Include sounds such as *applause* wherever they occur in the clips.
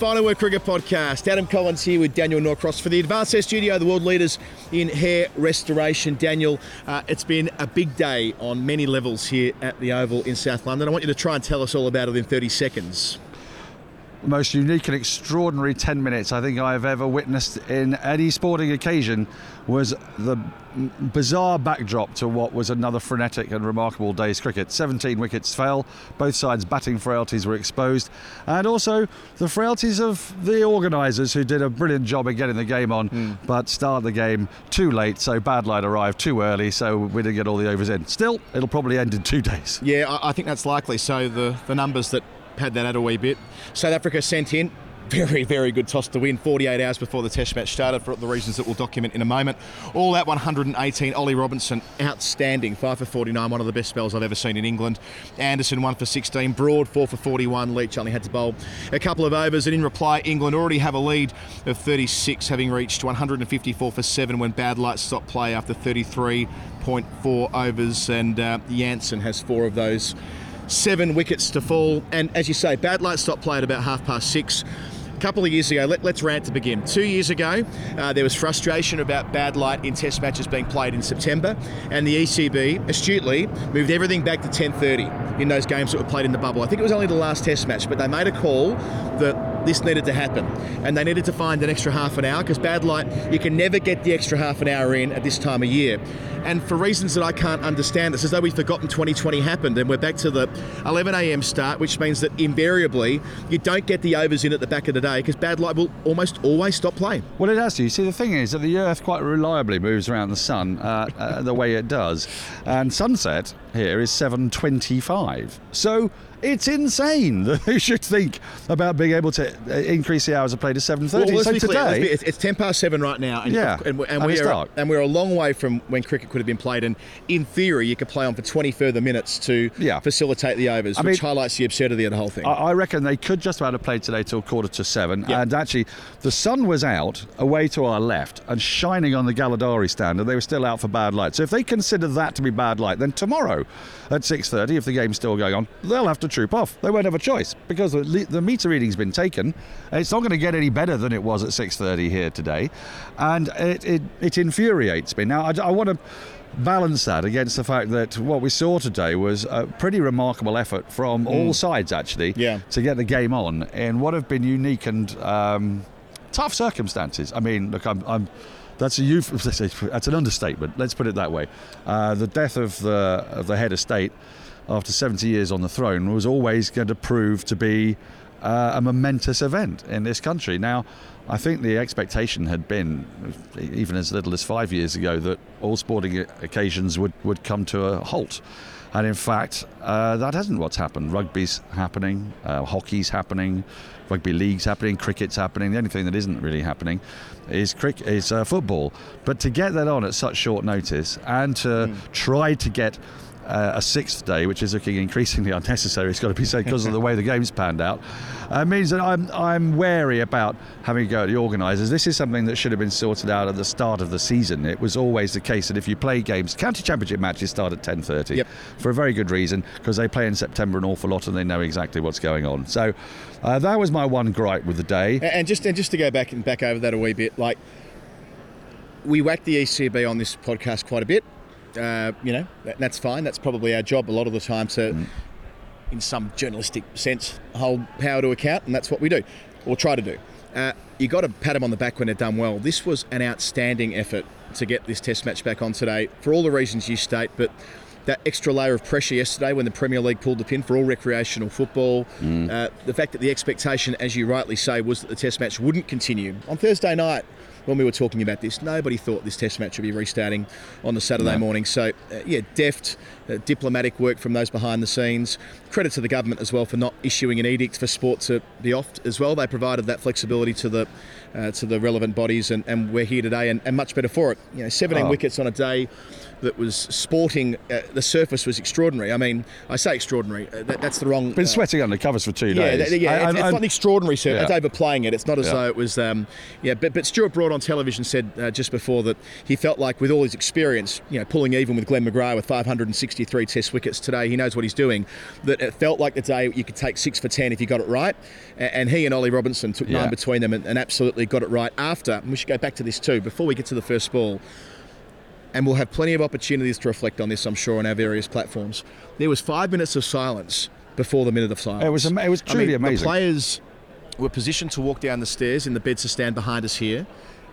Final Word Cricket Podcast. Adam Collins here with Daniel Norcross for the Advanced Hair Studio, the world leaders in hair restoration. Daniel, uh, it's been a big day on many levels here at the Oval in South London. I want you to try and tell us all about it in 30 seconds. The most unique and extraordinary 10 minutes I think I've ever witnessed in any sporting occasion was the bizarre backdrop to what was another frenetic and remarkable day's cricket. 17 wickets fell, both sides' batting frailties were exposed, and also the frailties of the organisers who did a brilliant job in getting the game on, hmm. but started the game too late, so bad light arrived too early, so we didn't get all the overs in. Still, it'll probably end in two days. Yeah, I, I think that's likely. So the, the numbers that had that out a wee bit. South Africa sent in. Very, very good toss to win 48 hours before the test match started for the reasons that we'll document in a moment. All that 118. Ollie Robinson, outstanding. 5 for 49, one of the best spells I've ever seen in England. Anderson, 1 for 16. Broad, 4 for 41. Leach only had to bowl a couple of overs. And in reply, England already have a lead of 36, having reached 154 for 7 when bad light stopped play after 33.4 overs. And uh, has four of those seven wickets to fall. And as you say, bad light stopped play at about half past six. A couple of years ago, let, us rant to begin. Two years ago, uh, there was frustration about bad light in Test matches being played in September, and the ECB astutely moved everything back to 10:30 in those games that were played in the bubble. I think it was only the last Test match, but they made a call that this needed to happen, and they needed to find an extra half an hour because bad light you can never get the extra half an hour in at this time of year. And for reasons that I can't understand, it's as though we've forgotten 2020 happened and we're back to the 11 a.m. start, which means that invariably you don't get the overs in at the back of the day because bad light will almost always stop playing. Well, it has to. You see, the thing is that the Earth quite reliably moves around the sun uh, uh, the way it does, and sunset here is 7:25. So it's insane *laughs* that they should think about being able to uh, increase the hours of play to 7:30. Well, so clear, today, be- it's, it's 10 past 7 right now. And, Yeah, and, we're- and, and we're, and we're a long way from when cricket could have been played. And in theory, you could play on for 20 further minutes to Yeah. facilitate the overs, I which mean- highlights the absurdity of the whole thing. I, I reckon they could just about have played today till quarter to seven. Yeah. And actually, the sun was out away to our left and shining on the Galadari stand, and they were still out for bad light. So if they consider that to be bad light, then tomorrow at 6:30, if the game's still going on, they'll have to troop off. They won't have a choice because the, the meter reading's been taken. It's not going to get any better than it was at 6:30 here today, and it it, it infuriates me. Now I, want to balance that against the fact that what we saw today was a pretty remarkable effort from all sides actually Yeah. to get the game on in what have been unique and um, tough circumstances. I mean, look, I'm. I'm that's a euph- *laughs* that's an understatement. Let's put it that way. Uh, the death of the of the head of state after 70 years on the throne was always going to prove to be uh, a momentous event in this country. Now, I think the expectation had been, even as little as five years ago, that all sporting occasions would, would come to a halt. And in fact, uh, that hasn't what's happened. Rugby's happening, uh, hockey's happening, rugby league's happening, cricket's happening. The only thing that isn't really happening is cricket, is uh, football. But to get that on at such short notice and to try to get uh, a sixth day, which is looking increasingly *laughs* unnecessary, it's got to be said, because of the way the game's panned out, uh, means that I'm, I'm wary about having to go at the organisers. This is something that should have been sorted out at the start of the season. It was always the case that if you play games, county championship matches start at 10.30 Yep. for a very good reason, because they play in September an awful lot and they know exactly what's going on. So uh, that was my one gripe with the day. And- And just and just to go back and back over that a wee bit, like we whack the ECB on this podcast quite a bit. Uh, you know, that, that's fine. That's probably our job a lot of the time to, in some journalistic sense, hold power to account, and that's what we do, or try to do. Uh, you got to pat them on the back when they've done well. This was an outstanding effort to get this Test match back on today for all the reasons you state, but. That extra layer of pressure yesterday when the Premier League pulled the pin for all recreational football. Uh, the fact that the expectation, as you rightly say, was that the Test match wouldn't continue. On Thursday night, when we were talking about this, nobody thought this Test match would be restarting on the Saturday No. morning. So, uh, yeah, deft uh, diplomatic work from those behind the scenes. Credit to the government as well for not issuing an edict for sport to be off as well. They provided that flexibility to the uh, to the relevant bodies, and, and we're here today, and, and much better for it. You know, 17 Oh. wickets on a day that was sporting. Uh, the surface was extraordinary. I mean, I say extraordinary. Uh, that, that's the wrong. Been uh, sweating under covers for two yeah, days. th- yeah, And- it's, it's and- not extraordinary, surface. Yeah. It's overplaying it. It's not as Yeah. though it was. Um, yeah, but but Stuart Broad on television said uh, just before that he felt like with all his experience, you know, pulling even with Glenn McGrath with 563 Test wickets today, he knows what he's doing. That it felt like the day you could take six for ten if you got it right, A- and he and Ollie Robinson took Yeah. nine between them and, and absolutely got it right after. And we should go back to this too before we get to the first ball and we'll have plenty of opportunities to reflect on this, I'm sure, on our various platforms. There was five minutes of silence before the minute of silence. It was ama- it was I mean, truly amazing. The players were positioned to walk down the stairs in the beds to stand behind us here.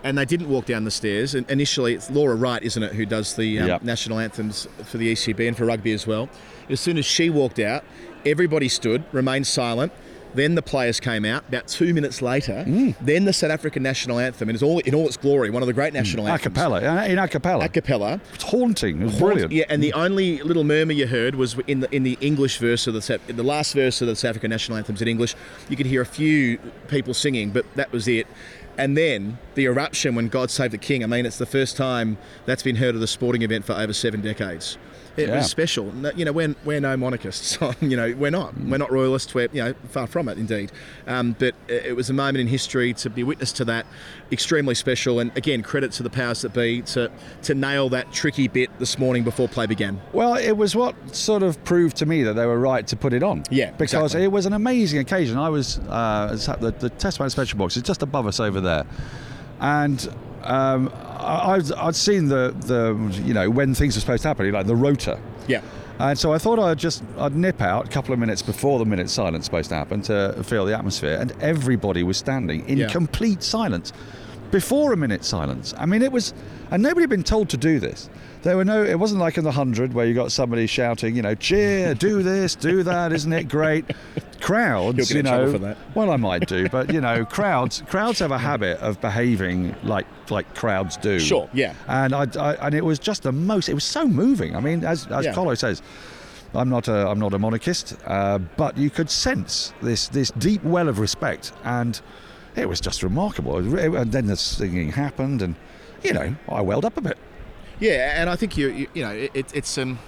And they didn't walk down the stairs. And initially, it's Laura Wright, isn't it, who does the um, Yep. national anthems for the ECB and for rugby as well. As soon as she walked out, everybody stood, remained silent. Then the players came out. About two minutes later, Mm. then the South African national anthem, and it's all in all its glory, one of the great national a anthems. cappella. In a cappella. A cappella. It's haunting. It was brilliant. Yeah, and the only little murmur you heard was in the in the English verse of the the last verse of the South African national anthems in English. You could hear a few people singing, but that was it. And then the eruption when God Save the King. I mean, it's the first time that's been heard of the sporting event for over seven decades. It Yeah. was special. You know, we're, we're no monarchists. *laughs* you know, we're not. We're not royalists. We're you know far from it, indeed. Um, but it was a moment in history to be witness to that. Extremely special. And again, credit to the powers that be to to nail that tricky bit this morning before play began. Well, it was what sort of proved to me that they were right to put it on. Yeah, because exactly. it was an amazing occasion. I was uh, sat- the, the test match special box is just above us over there, and um, I, I'd, I'd seen the the you know when things are supposed to happen, like the rotor. Yeah. And so I thought I'd just I'd nip out a couple of minutes before the minute silence supposed to happen to feel the atmosphere, and everybody was standing in Yeah. complete silence before a minute silence. I mean, it was, and nobody had been told to do this. There were no. It wasn't like in the hundred where you got somebody shouting, you know, cheer, do this, do that, isn't it great? *laughs* Crowds, you know. for that. Well, I might do, but you know, *laughs* crowds crowds have a habit of behaving like like crowds do. Sure, yeah. And I, I and it was just the most. It was so moving. I mean, as as Yeah. Colo says, I'm not a I'm not a monarchist, uh, but you could sense this this deep well of respect, and it was just remarkable. It- And then the singing happened, and you know, I welled up a bit. Yeah, and I think you you, you know it, it's um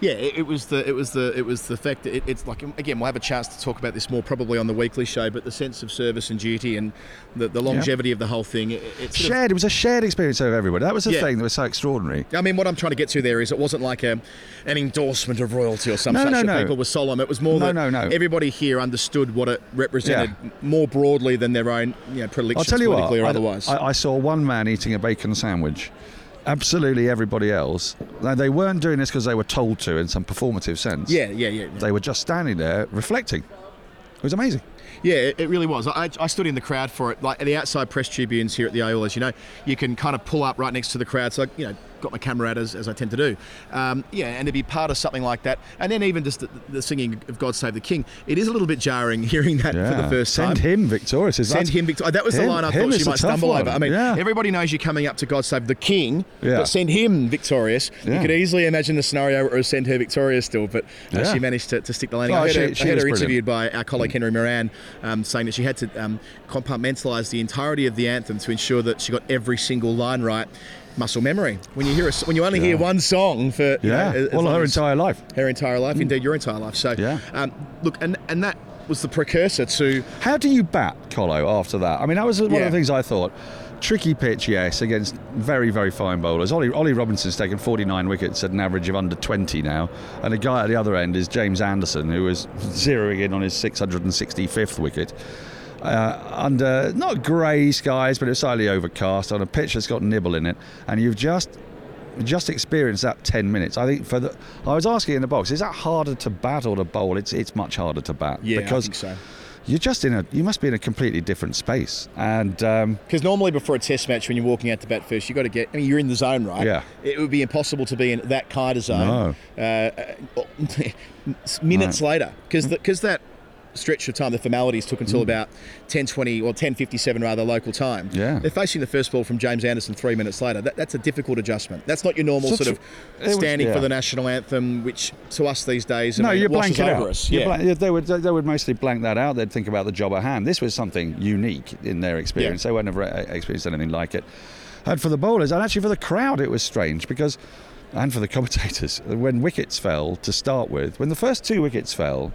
yeah it, it was the it was the it was the fact that it, it's like again we'll have a chance to talk about this more probably on the weekly show but the sense of service and duty and the, the longevity of the whole thing it, it's sort of- Shared. It was a shared experience of everybody. That was the Yeah. thing that was so extraordinary. I mean, what I'm trying to get to there is it wasn't like a, an endorsement of royalty or some No, such no, no. people were solemn. It was more No, that no, no. everybody here understood what it represented Yeah. more broadly than their own you know, I'll tell you what. or I, otherwise. I, I saw one man eating a bacon sandwich. Absolutely everybody else. Now, they weren't doing this because they were told to in some performative sense. yeah, yeah, yeah. They were just standing there reflecting. It was amazing. Yeah, it, it really was. I, I stood in the crowd for it, like at the outside press tribunes here at the Oval, as you know, you can kind of pull up right next to the crowd. So, you know, got my camera out as, as I tend to do. Um, yeah, and to be part of something like that, and then even just the, the singing of God Save the King, it is a little bit jarring *laughs* hearing that for the first time. Send him victorious. Is Send him victorious. That was the line I thought she might stumble one. over. I mean, yeah. everybody knows you're coming up to God Save the King, Yeah. but send him victorious. You could easily imagine the scenario where it was send her victorious still, but uh, Yeah. she managed to, to stick the landing. Oh, I heard she- her, she I heard her interviewed by our colleague Henry Moeran um, saying that she had to um, compartmentalise the entirety of the anthem to ensure that she got every single line right. Muscle memory. When you hear a, when you only hear one song for you yeah. know, as well, her entire life. her entire life, indeed your entire life. So Yeah. um, look, and and that was the precursor to How do you bat Colo after that? I mean, that was one Yeah. of the things I thought. Tricky pitch, yes, against very, very fine bowlers. Ollie, Ollie Robinson's taken 49 wickets at an average of under 20 now, and the guy at the other end is James Anderson, who is zeroing in on his 665th wicket. Uh, under not grey skies, but it's slightly overcast on a pitch that's got nibble in it, and you've just just experienced that 10 minutes. I think for the I was asking in the box, is that harder to bat or to bowl? It's it's much harder to bat yeah, because I think so. You're just in a you must be in a completely different space and um, Because normally before a test match, when you're walking out to bat first, you've got to get. I mean, you're in the zone, right? Yeah. It would be impossible to be in that kind of zone. Uh, uh, *laughs* minutes later, because because that stretch of time, the formalities took until about 10:20 or 10:57 rather local time. Mm. Yeah. they're facing the first ball from James Anderson three minutes later. That, that's a difficult adjustment. That's not your normal So sort tr- of it was- standing for the national anthem, which to us these days, I No, mean, you blank it over out. Yeah. blank- they would they would mostly blank that out. They'd think about the job at hand. This was something unique in their experience. Yeah. They wouldn't have experienced anything like it. And for the bowlers, and actually for the crowd, it was strange because, and for the *laughs* commentators, when wickets fell to start with, when the first two wickets fell,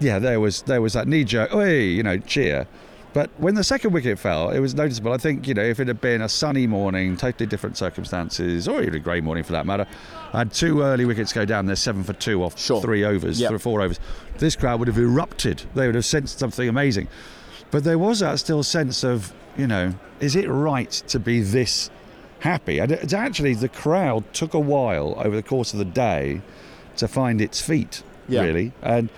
yeah, there was there was that knee jerk, "Oi," you know, cheer. But when the second wicket fell, it was noticeable. I think you know if it had been a sunny morning, totally different circumstances, or even a grey morning for that matter, had two early wickets go down. They're seven for two off Sure. three overs, Yep. three or four overs. This crowd would have erupted. They would have sensed something amazing. But there was that still sense of you know, is it right to be this happy? And it's actually the crowd took a while over the course of the day to find its feet, really, and.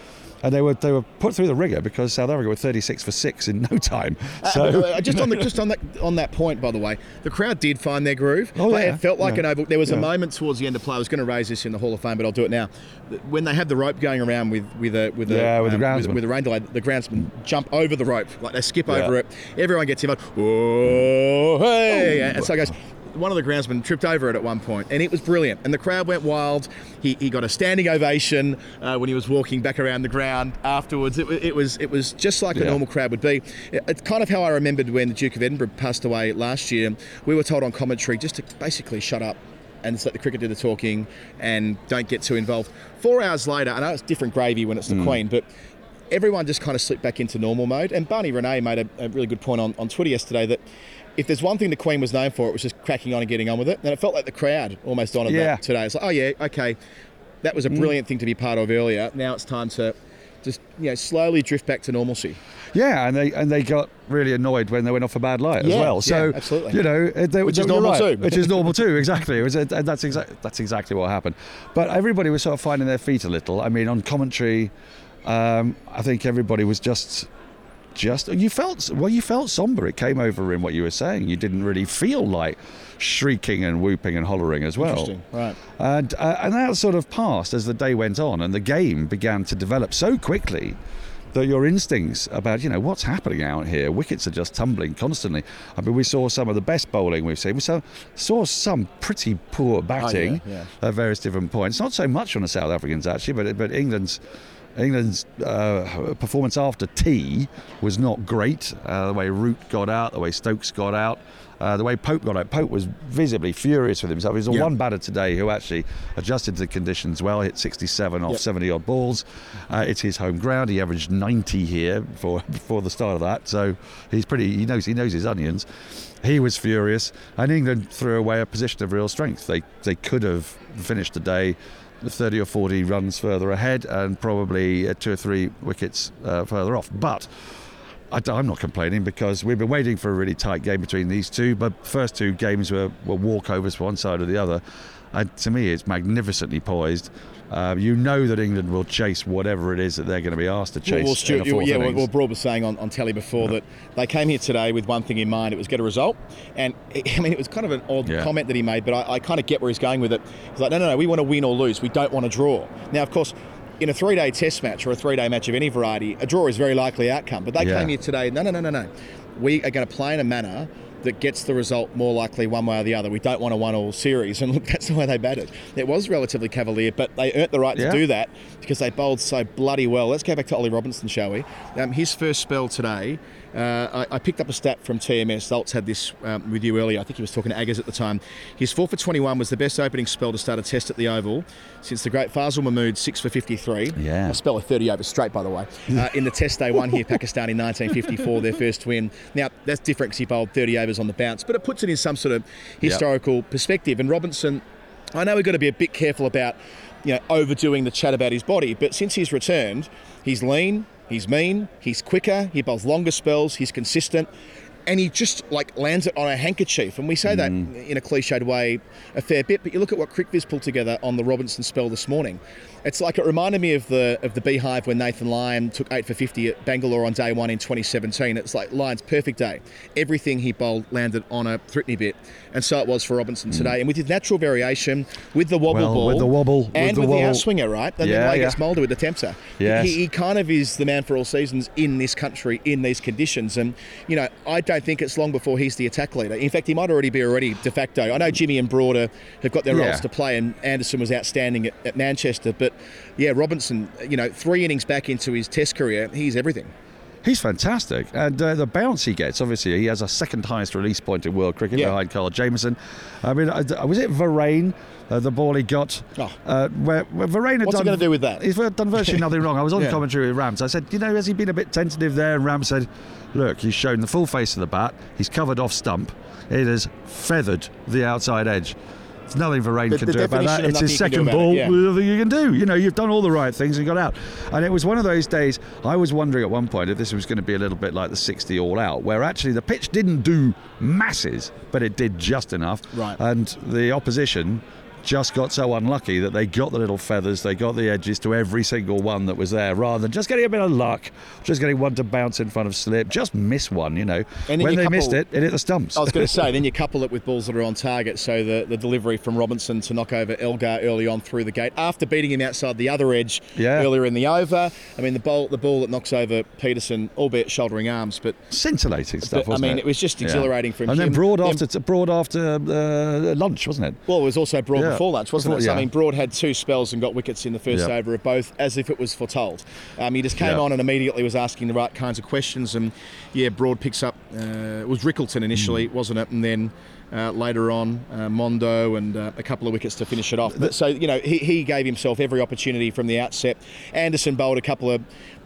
And they were they were put through the ringer because South Africa were 36 for six in no time. Uh, so uh, uh, just on the just on that on that point, by the way, the crowd did find their groove. Oh, Like, yeah. It felt like Yeah. an oval. There was a moment towards the end of play. I was going to raise this in the Hall of Fame, but I'll do it now. When they had the rope going around with with a with a Yeah, with the um, with, groundsman. with a rain delay, the groundsman jump over the rope, like they skip Yeah. over it. Everyone gets involved. Whoa, hey! And so it goes. One of the groundsmen tripped over it at one point, and it was brilliant. And the crowd went wild. He, he got a standing ovation uh, when he was walking back around the ground afterwards. It, it was it was just like a normal crowd would be. It- It's kind of how I remembered when the Duke of Edinburgh passed away last year. We were told on commentary just to basically shut up and just let the cricket do the talking and don't get too involved. Four hours later, I know it's different gravy when it's Mm. the Queen, but everyone just kind of slipped back into normal mode. And Barney Renee made a, a really good point on, on Twitter yesterday that if there's one thing the Queen was known for, it was just cracking on and getting on with it. And it felt like the crowd almost honoured Yeah. that today. It's like, oh yeah, okay, that was a brilliant thing to be part of earlier. Now it's time to just you know slowly drift back to normalcy. Yeah, and they and they got really annoyed when they went off a bad light as well. So yeah, absolutely. you know, they, Which they- is normal right, too. Which is normal too, *laughs* exactly. Uh, that's exactly that's exactly what happened. But everybody was sort of finding their feet a little. I mean, on commentary, um, I think everybody was just. Just you felt well. You felt somber. It came over in what you were saying. You didn't really feel like shrieking and whooping and hollering as well. Interesting, right? And, uh, and that sort of passed as the day went on, and the game began to develop so quickly that your instincts about, you know, what's happening out here, wickets are just tumbling constantly. I mean, we saw some of the best bowling we've seen. We saw, saw some pretty poor batting yeah. at various different points. Not so much on the South Africans, actually, but, but England's. England's uh, performance after tea was not great. Uh, the way Root got out, the way Stokes got out, uh, the way Pope got out. Pope was visibly furious with himself. He was the one batter today who actually adjusted to the conditions well, hit 67 off Yep. 70 odd balls. Uh, it's his home ground. He averaged 90 here before before *laughs* the start of that, so he's pretty. He knows he knows his onions. He was furious, and England threw away a position of real strength. They they could have finished the day. 30 or 40 runs further ahead and probably uh, two or three wickets uh, further off. But I, am not complaining because we've been waiting for a really tight game between these two. But first two games were, were walkovers for one side or the other. And to me, it's magnificently poised. Um, you know that England will chase whatever it is that they're going to be asked to chase. Well, Stuart, yeah, well, innings. well, Broad was saying on, on telly before that they came here today with one thing in mind: it was get a result. And *laughs* I mean, it was kind of an odd Yeah. comment that he made, but I, I kind of get where he's going with it. He's like, no, no, no, we want to win or lose. We don't want to draw. Now, of course. In a three-day test match or a three-day match of any variety, a draw is a very likely outcome. But they Yeah. came here today. No, no, no, no, no. We are going to play in a manner that gets the result more likely one way or the other. We don't want a one-all series, and look, that's *laughs* the way they batted. It was relatively cavalier, but they earned the right Yeah. to do that because they bowled so bloody well. Let's go back to Ollie Robinson, shall we? Um, his first spell today, uh, I, I picked up a stat from TMS. Zaltz had this um, with you earlier. I think he was talking to Aggers at the time. His 4 for 21 was the best opening spell to start a test at the Oval since the great Fazal Mahmood 6 for 53. Yeah. A spell of 30 overs straight, by the way. *laughs* Uh, in the test they won here, Pakistan in 1954, their first win. Now, that's different because he bowled 30 overs on the bounce, but it puts it in some sort of historical perspective. And Robinson, I know we've got to be a bit careful about you know overdoing the chat about his body, but since he's returned, he's lean, he's mean, he's quicker, he bowls longer spells, he's consistent. And he just like lands it on a handkerchief. And we say that in a cliched way a fair bit, but you look at what CricViz pulled together on the Robinson spell this morning. It's like it reminded me of the of the Beehive when Nathan Lyon took eight for fifty at Bangalore on day one in 2017. It's like Lyon's perfect day. Everything he bowled landed on a threatening bit, and so it was for Robinson today. And with his natural variation, with the wobble Well, ball, with the wobble, with and the with the, outswinger, right? And Yeah, then yeah. Vegas Mulder with the tempter. Yes. He, he kind of is the man for all seasons in this country in these conditions. And you know, I don't think it's long before he's the attack leader. In fact, he might already be already de facto. I know Jimmy and Broader have got their Yeah. roles to play, and Anderson was outstanding at, at Manchester. But yeah, Robinson, you know, three innings back into his Test career, he's everything. He's fantastic, and uh, the bounce he gets. Obviously, he has a second highest release point in world cricket Yeah. behind Kyle Jamieson. I mean, uh, was it Verreynne? Uh, the ball he got, Oh. uh, where, where had What's he gonna do with that? He's done virtually *laughs* nothing wrong. I was on Yeah. commentary with Rams. I said, you know, has he been a bit tentative there? And Rams said, look, he's shown the full face of the bat. He's covered off stump. It has feathered the outside edge. There's nothing Verreynne The- can the do about that. It's his nothing you can second about it, ball. yeah. There's nothing you can do. You know, you've done all the right things and got out. And it was one of those days. I was wondering at one point if this was going to be a little bit like the 60 all out, where actually the pitch didn't do masses, but it did just enough. Right. And the opposition just got so unlucky that they got the little feathers, they got the edges to every single one that was there, rather than just getting a bit of luck, just getting one to bounce in front of slip, just miss one, you know. And when they couple- missed it, it hit the stumps. I was going to say, *laughs* then you couple it with balls that are on target. So the, the delivery from Robinson to knock over Elgar early on through the gate after beating him outside the other edge Yeah. earlier in the over. I mean, the ball the ball that knocks over Petersen, albeit shouldering arms, but Scintillating stuff, But, I mean, it? it was just exhilarating And then him. broad Then- after, broad after uh, lunch, wasn't it? well, it was also Broad Yeah. Before lunch, wasn't it? So, I mean, Broad had two spells and got wickets in the first Yeah. over of both, as if it was foretold. Um, he just came Yeah. on and immediately was asking the right kinds of questions. And yeah, Broad picks up. Uh, it was Rickelton initially, Mm. wasn't it? And then. Uh, later on, uh, Mondo and uh, a couple of wickets to finish it off. But so you know, he, he gave himself every opportunity from the outset. Anderson bowled a couple of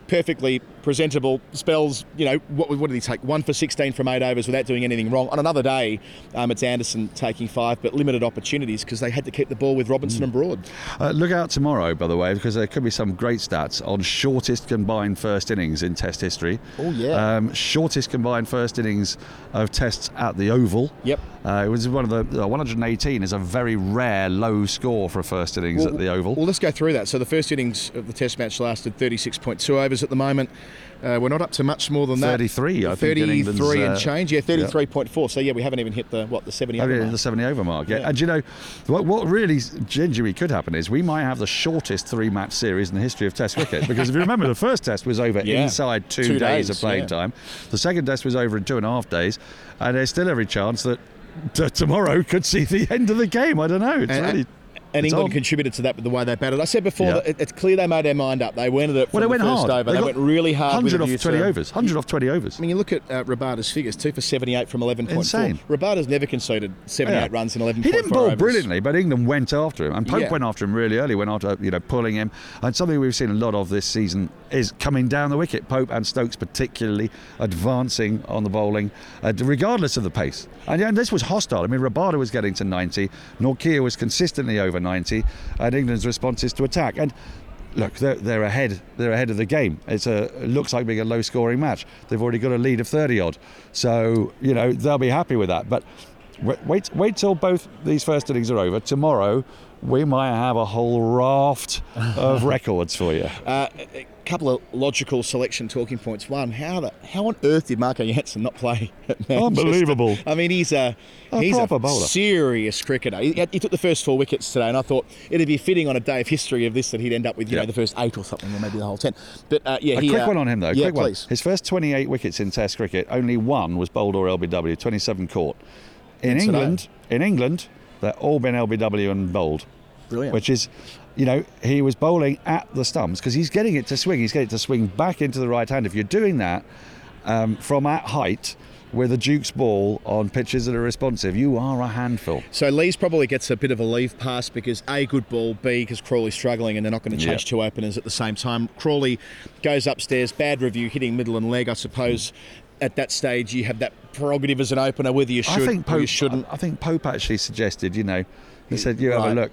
perfectly presentable spells. You know, what, what did he take? One for 16 from eight overs without doing anything wrong. On another day, um, it's Anderson taking five, but limited opportunities because they had to keep the ball with Robinson and Broad. Uh, look out tomorrow, by the way, because there could be some great stats on shortest combined first innings in Test history. Oh, yeah. Um, shortest combined first innings of Tests at the Oval. Yep. Uh, it was one of the uh, 118 is a very rare low score for a first innings at the Oval. Well, let's go through that. So the first innings of the Test match lasted 36.2 overs at the moment. Uh, we're not up to much more than that. 33, I think, in 33 and uh, change. Yeah, 33.4. So yeah, we haven't even hit the what the 70. Oh, over mark. the 70 over mark. Yeah. Yeah. And you know, what, what really gingerly could happen is we might have the shortest three match series in the history of Test cricket. *laughs* Because if you remember, the first Test was over Yeah. inside two, Two days, days, of playing time. The second Test was over in two and a half days. And there's still every chance that t- tomorrow could see the end of the game. I don't know. It's And- really. And it's England on. contributed to that with the way they batted. I said before Yeah. that it's clear they made their mind up. They went at it Well, they the went first hard. over. They, got went really hard. 100 off 20 to- overs. 100 off 20 overs. I mean, you look at uh, Rabada's figures, two for 78 from 11.4. Insane. Rabada's never conceded 78 Yeah. runs in eleven. He didn't bowl overs. brilliantly, but England went after him, and Pope Yeah. went after him really early. Went after you know pulling him, and something we've seen a lot of this season is coming down the wicket. Pope and Stokes particularly advancing on the bowling, uh, regardless of the pace. And, and this was hostile. I mean, Rabada was getting to 90, Nortje was consistently over 90, and England's response is to attack and. Look, they're, they're ahead. They're ahead of the game. It's a it looks like being a low-scoring match. They've already got a lead of 30 odd, so you know they'll be happy with that. But Wait, wait, till both these first innings are over. Tomorrow, we might have a whole raft of *laughs* records for you. Uh, couple of logical selection talking points. One, how the, how on earth did Marco Jansen not play? *laughs* At Unbelievable. I mean, he's a A he's proper a bowler. serious cricketer. He, he took the first four wickets today, and I thought it'd be fitting on a day of history of this that he'd end up with you Yeah. know the first eight or something, or maybe the whole ten. But uh, yeah, A he, quick uh, one on him though. Yeah, quick one. please. His first 28 wickets in Test cricket, only one was bowled or LBW. 27 caught. In And? England, in England, they're all been LBW and bowled. Brilliant. Which is, you know, he was bowling at the stumps because he's getting it to swing. He's getting it to swing back into the right hand. If you're doing that um, from at height with a Duke's ball on pitches that are responsive, you are a handful. So Lees probably gets a bit of a leave pass because A, good ball, B, because Crawley's struggling and they're not going to change Yeah. two openers at the same time. Crawley goes upstairs, bad review, hitting middle and leg, I suppose. At that stage, you have that prerogative as an opener whether you should I think or Pope you shouldn't. I, I think Pope actually suggested, you know, he said, "You have a look."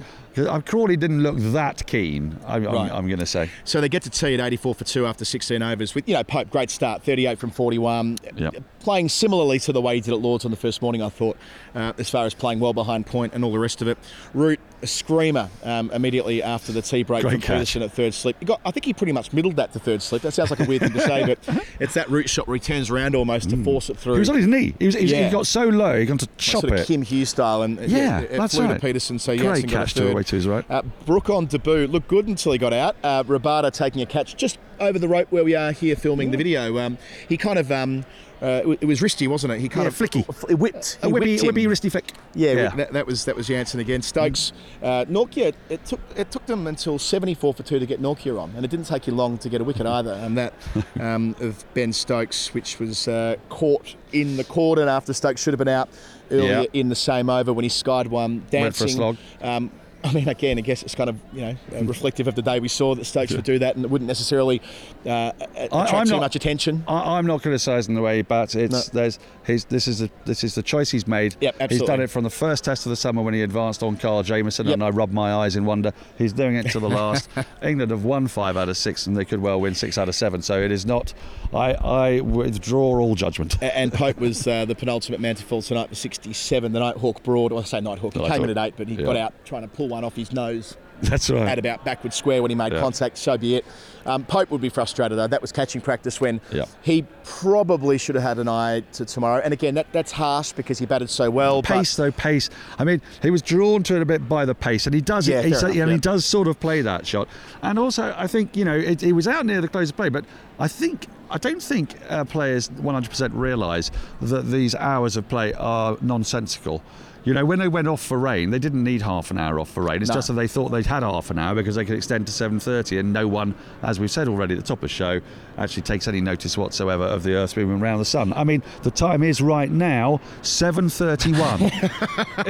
Crawley didn't look that keen. I, I'm, Right. Going to say. So they get to tee at 84 for two after 16 overs with, you know, Pope, great start, 38 from 41. Yep. Playing similarly to the way he did at Lords on the first morning, I thought, uh, as far as playing well behind point and all the rest of it. Root, a screamer um, immediately after the tee break Great from catch. Petersen at third slip. He got, I think he pretty much middled that to third slip. That sounds like a weird thing to say, but *laughs* it's that root shot where he turns around almost to force it through. Mm. He was on his knee. He, was, he, was- Yeah. he got so low, he got to chop sort of it. Kim Hughes style, and Yeah, it, it that's flew right. to Petersen. So Great a catch to third. way to his right. Uh, Brook on debut looked good until he got out. Uh, Rabada taking a catch just over the rope where we are here filming the video. Um, he kind of. Um, uh, it- it was wristy, wasn't it? He kind Yeah, of flicky. It whipped. A whippy, whipped whippy wristy flick. Yeah, That, that was that was Jansen again. Stokes, uh, Nortje. It took it took them until 74 for two to get Nortje on, and it didn't take you long to get a wicket either. And that *laughs* um, of Ben Stokes, which was uh, caught in the cordon after Stokes should have been out earlier Yeah. in the same over when he skied one dancing. Went for a slog. Um, I mean, again, I guess it's kind of you know uh, reflective of the day we saw that Stokes would do that, and it wouldn't necessarily uh, attract I'm too not- much attention. I, I'm not criticising the way he bats. It's No. there's his this is the this is the choice he's made. Yep, absolutely. He's done it from the first test of the summer when he advanced on Kyle Jamieson, Yep. and I rubbed my eyes in wonder. He's doing it to the last. *laughs* England have won five out of six, and they could well win six out of seven. So it is not. I I withdraw all judgment. And Pope was uh, the penultimate man to fall tonight for 67. The Nighthawk Broad, or I say Nighthawk, he came in at eight, but he Yeah. got out trying to pull one off his nose That's right. at about backward square when he made Yeah. contact. So be it. Um, Pope would be frustrated though. That was catching practice when Yeah. he probably should have had an eye to tomorrow. And again, that, that's harsh because he batted so well. pace though pace i mean he was drawn to it a bit by the pace and he does Yeah, it he's, enough, and he does sort of play that shot and also i think you know it, he was out near the close of play but i think I don't think uh, players 100% realise that these hours of play are nonsensical. You know, when they went off for rain, they didn't need half an hour off for rain. It's No. just that they thought they'd had half an hour because they could extend to 7:30, and no one, as we've said already at the top of the show, actually takes any notice whatsoever of the Earth moving around the sun. I mean, the time is right now 7:31.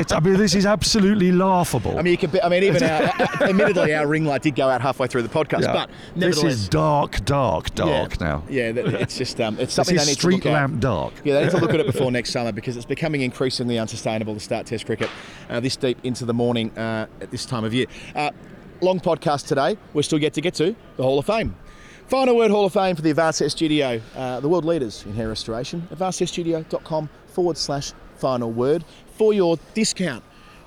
*laughs* I mean, this is absolutely laughable. I mean, you could. Be, I mean, even our, *laughs* admittedly, our ring light did go out halfway through the podcast, Yeah. but this is dark, dark, dark yeah, now. Yeah, it's just um, it's something they need to street look at. street lamp dark. Yeah, they need to look at it before next summer because it's becoming increasingly unsustainable to start Test cricket uh, this deep into the morning uh, at this time of year. Uh, long podcast today. We're still yet to get to the Hall of Fame. Final word Hall of Fame for the Advanced Studio, uh, the world leaders in hair restoration. AdvancedTestStudio.com forward slash final word for your discount.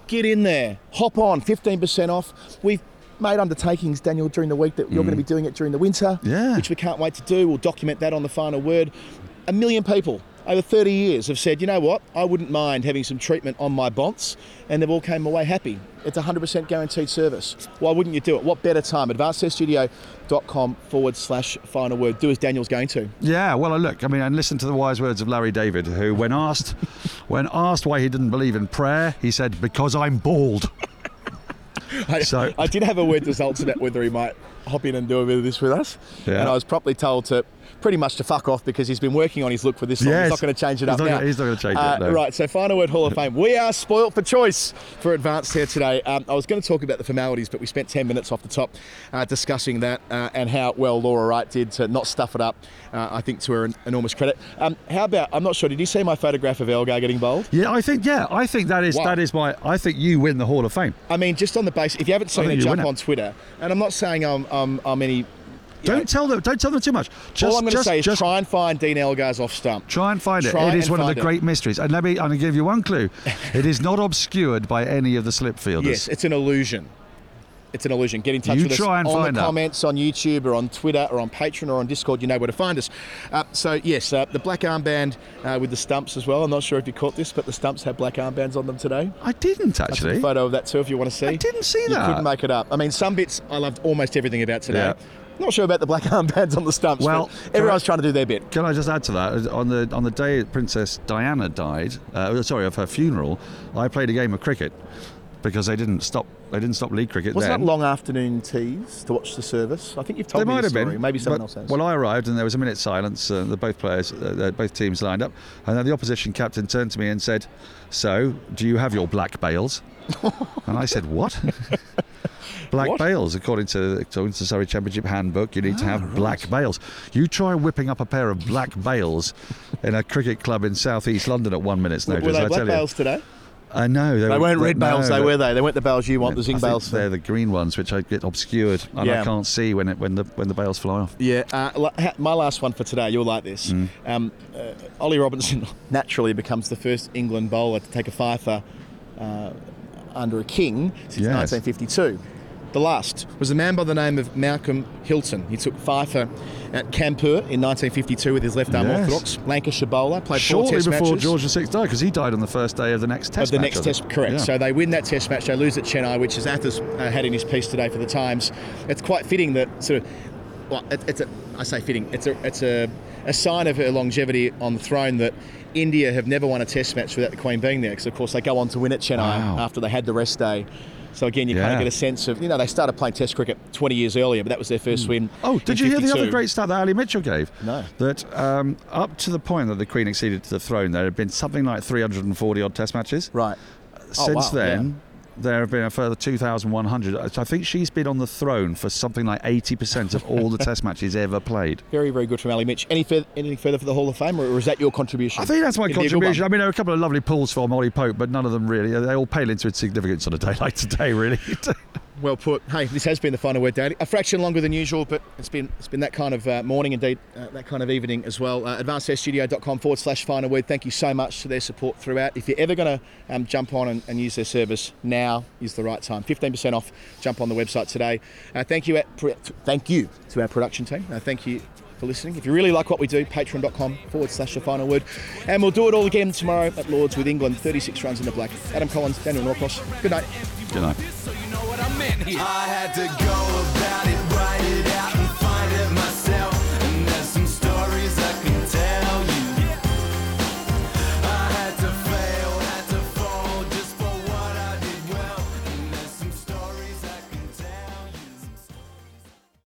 Get in there, hop on, 15% off. We've made undertakings, Daniel, during the week that you're going to be doing it during the winter, Yeah. which we can't wait to do. We'll document that on the final word. A million people over 30 years have said, you know what, I wouldn't mind having some treatment on my bonds, and they've all came away happy. It's 100% guaranteed service. Why wouldn't you do it? What better time? AdvancedTestStudio.com forward slash final word. Do as Daniel's going to. Yeah, well, uh, look, I mean, and listen to the wise words of Larry David, who, when asked, *laughs* when asked why he didn't believe in prayer, he said, "Because I'm bald." *laughs* I, So- I did have a word results about whether he might hop in and do a bit of this with us, Yeah. and I was properly told to pretty much to fuck off because he's been working on his look for this long. Yes. He's not going to change it He's up now. gonna- he's not gonna change it, Uh, no. Right. So final word Hall of Fame. We are spoilt for choice for advanced here today. Um, I was going to talk about the formalities, but we spent ten minutes off the top uh, discussing that uh, and how well Laura Wright did to not stuff it up. Uh, I think to her enormous credit. Um, how about? I'm not sure. Did you see my photograph of Elgar getting bowled? Yeah, I think. Yeah, I think that is Wow. that is my. I think you win the Hall of Fame. I mean, just on the base. If you haven't seen it, jump on Twitter. And I'm not saying I'm I'm, I'm any. Know, Don't tell them. Don't tell them too much. Just, all I'm going to say is just try and find Dean Elgar's off stump. Try and find it. Try it is one of the it. great mysteries. And let me. I'm going to give you one clue. it is not obscured by any of the slip fielders. Yes, it's an illusion. It's an illusion. Get in touch You with us try and on find the out. comments on YouTube or on Twitter or on Patreon or on Discord. You know where to find us. Uh, so yes, uh, the black armband uh, with the stumps as well. I'm not sure if you caught this, but the stumps have black armbands on them today. I didn't I took a actually. photo of that too if you want to see. I didn't see you that. couldn't make it up. I mean, some bits I loved almost everything about today. Yeah. Not sure about the black *laughs* armbands on the stumps. Well, everyone's trying to do their bit. Can I just add to that? On the on the day Princess Diana died, uh, sorry, of her funeral, I played a game of cricket because they didn't stop. They didn't stop league cricket Wasn't then. that long afternoon teas to watch the service? I think you've told They me might this have story. been. Maybe someone else has. Well, I arrived and there was a minute silence. Uh, the both players, uh, both teams lined up, and then the opposition captain turned to me and said, "So, do you have your black bales?" *laughs* and I said, "What?" *laughs* *laughs* black What? bales. According to according to the Surrey Championship handbook, you need to Ah, have black bales. You try whipping up a pair of black *laughs* bales in a cricket club in South East London at one minute's notice. Were they I you. bales today? I know They were- weren't red no, bales, though, were they? They weren't the bales you want, the I zing bales. They're the green ones, which I get obscured and Yeah. I can't see when it when the when the bales fly off. Yeah, uh, my last one for today. You'll like this. Mm. Um, uh, Ollie Robinson *laughs* naturally becomes the first England bowler to take a fifer uh, under a king since Yes. 1952. The last was a man by the name of Malcolm Hilton. He took fifer at Kanpur in 1952 with his left arm Yes. orthodox. Lancashire bowler played four Shortly Test before matches. George VI died, because he died on the first day of the next test of the match, next test, correct. Yeah. So they win that test match. They lose at Chennai, which is Athers uh, had in his piece today for the Times. It's quite fitting that sort of, well, it, it's a, I say fitting. It's a, it's a, a sign of her longevity on the throne that India have never won a test match without the Queen being there. Because of course they go on to win at Chennai Wow. after they had the rest day. So again, you kind of get a sense of, you know, they started playing Test cricket 20 years earlier, but that was their first win. Oh, did you hear the other great stat that Ali Mitchell gave? No. That um, up to the point that the Queen acceded to the throne, there had been something like 340 odd Test matches. Right. Oh, Since wow, then, there have been a further 2,100. I think she's been on the throne for something like 80% of all the *laughs* Test matches ever played. Very, very good from Ali Mitch. Any further, anything further for the Hall of Fame, or is that your contribution? I think that's my It'd be a good contribution. I mean, there are a couple of lovely pulls from Molly Pope, but none of them really. They all pale into insignificance on a day like today, really. *laughs* Well put. Hey, this has been the final word, Daily. A fraction longer than usual, but it's been it's been that kind of uh, morning, indeed, uh, that kind of evening as well. Uh, AdvancedStudio.com forward slash final word. Thank you so much for their support throughout. If you're ever going to um, jump on and, and use their service, now is the right time. 15% off. Jump on the website today. Uh, thank you. At, thank you to our production team. Uh, thank you for listening. If you really like what we do, patreon.com forward slash the final word. And we'll do it all again tomorrow at Lords with England. 36 runs in the black. Adam Collins, Daniel Norcross. Good night. Good night.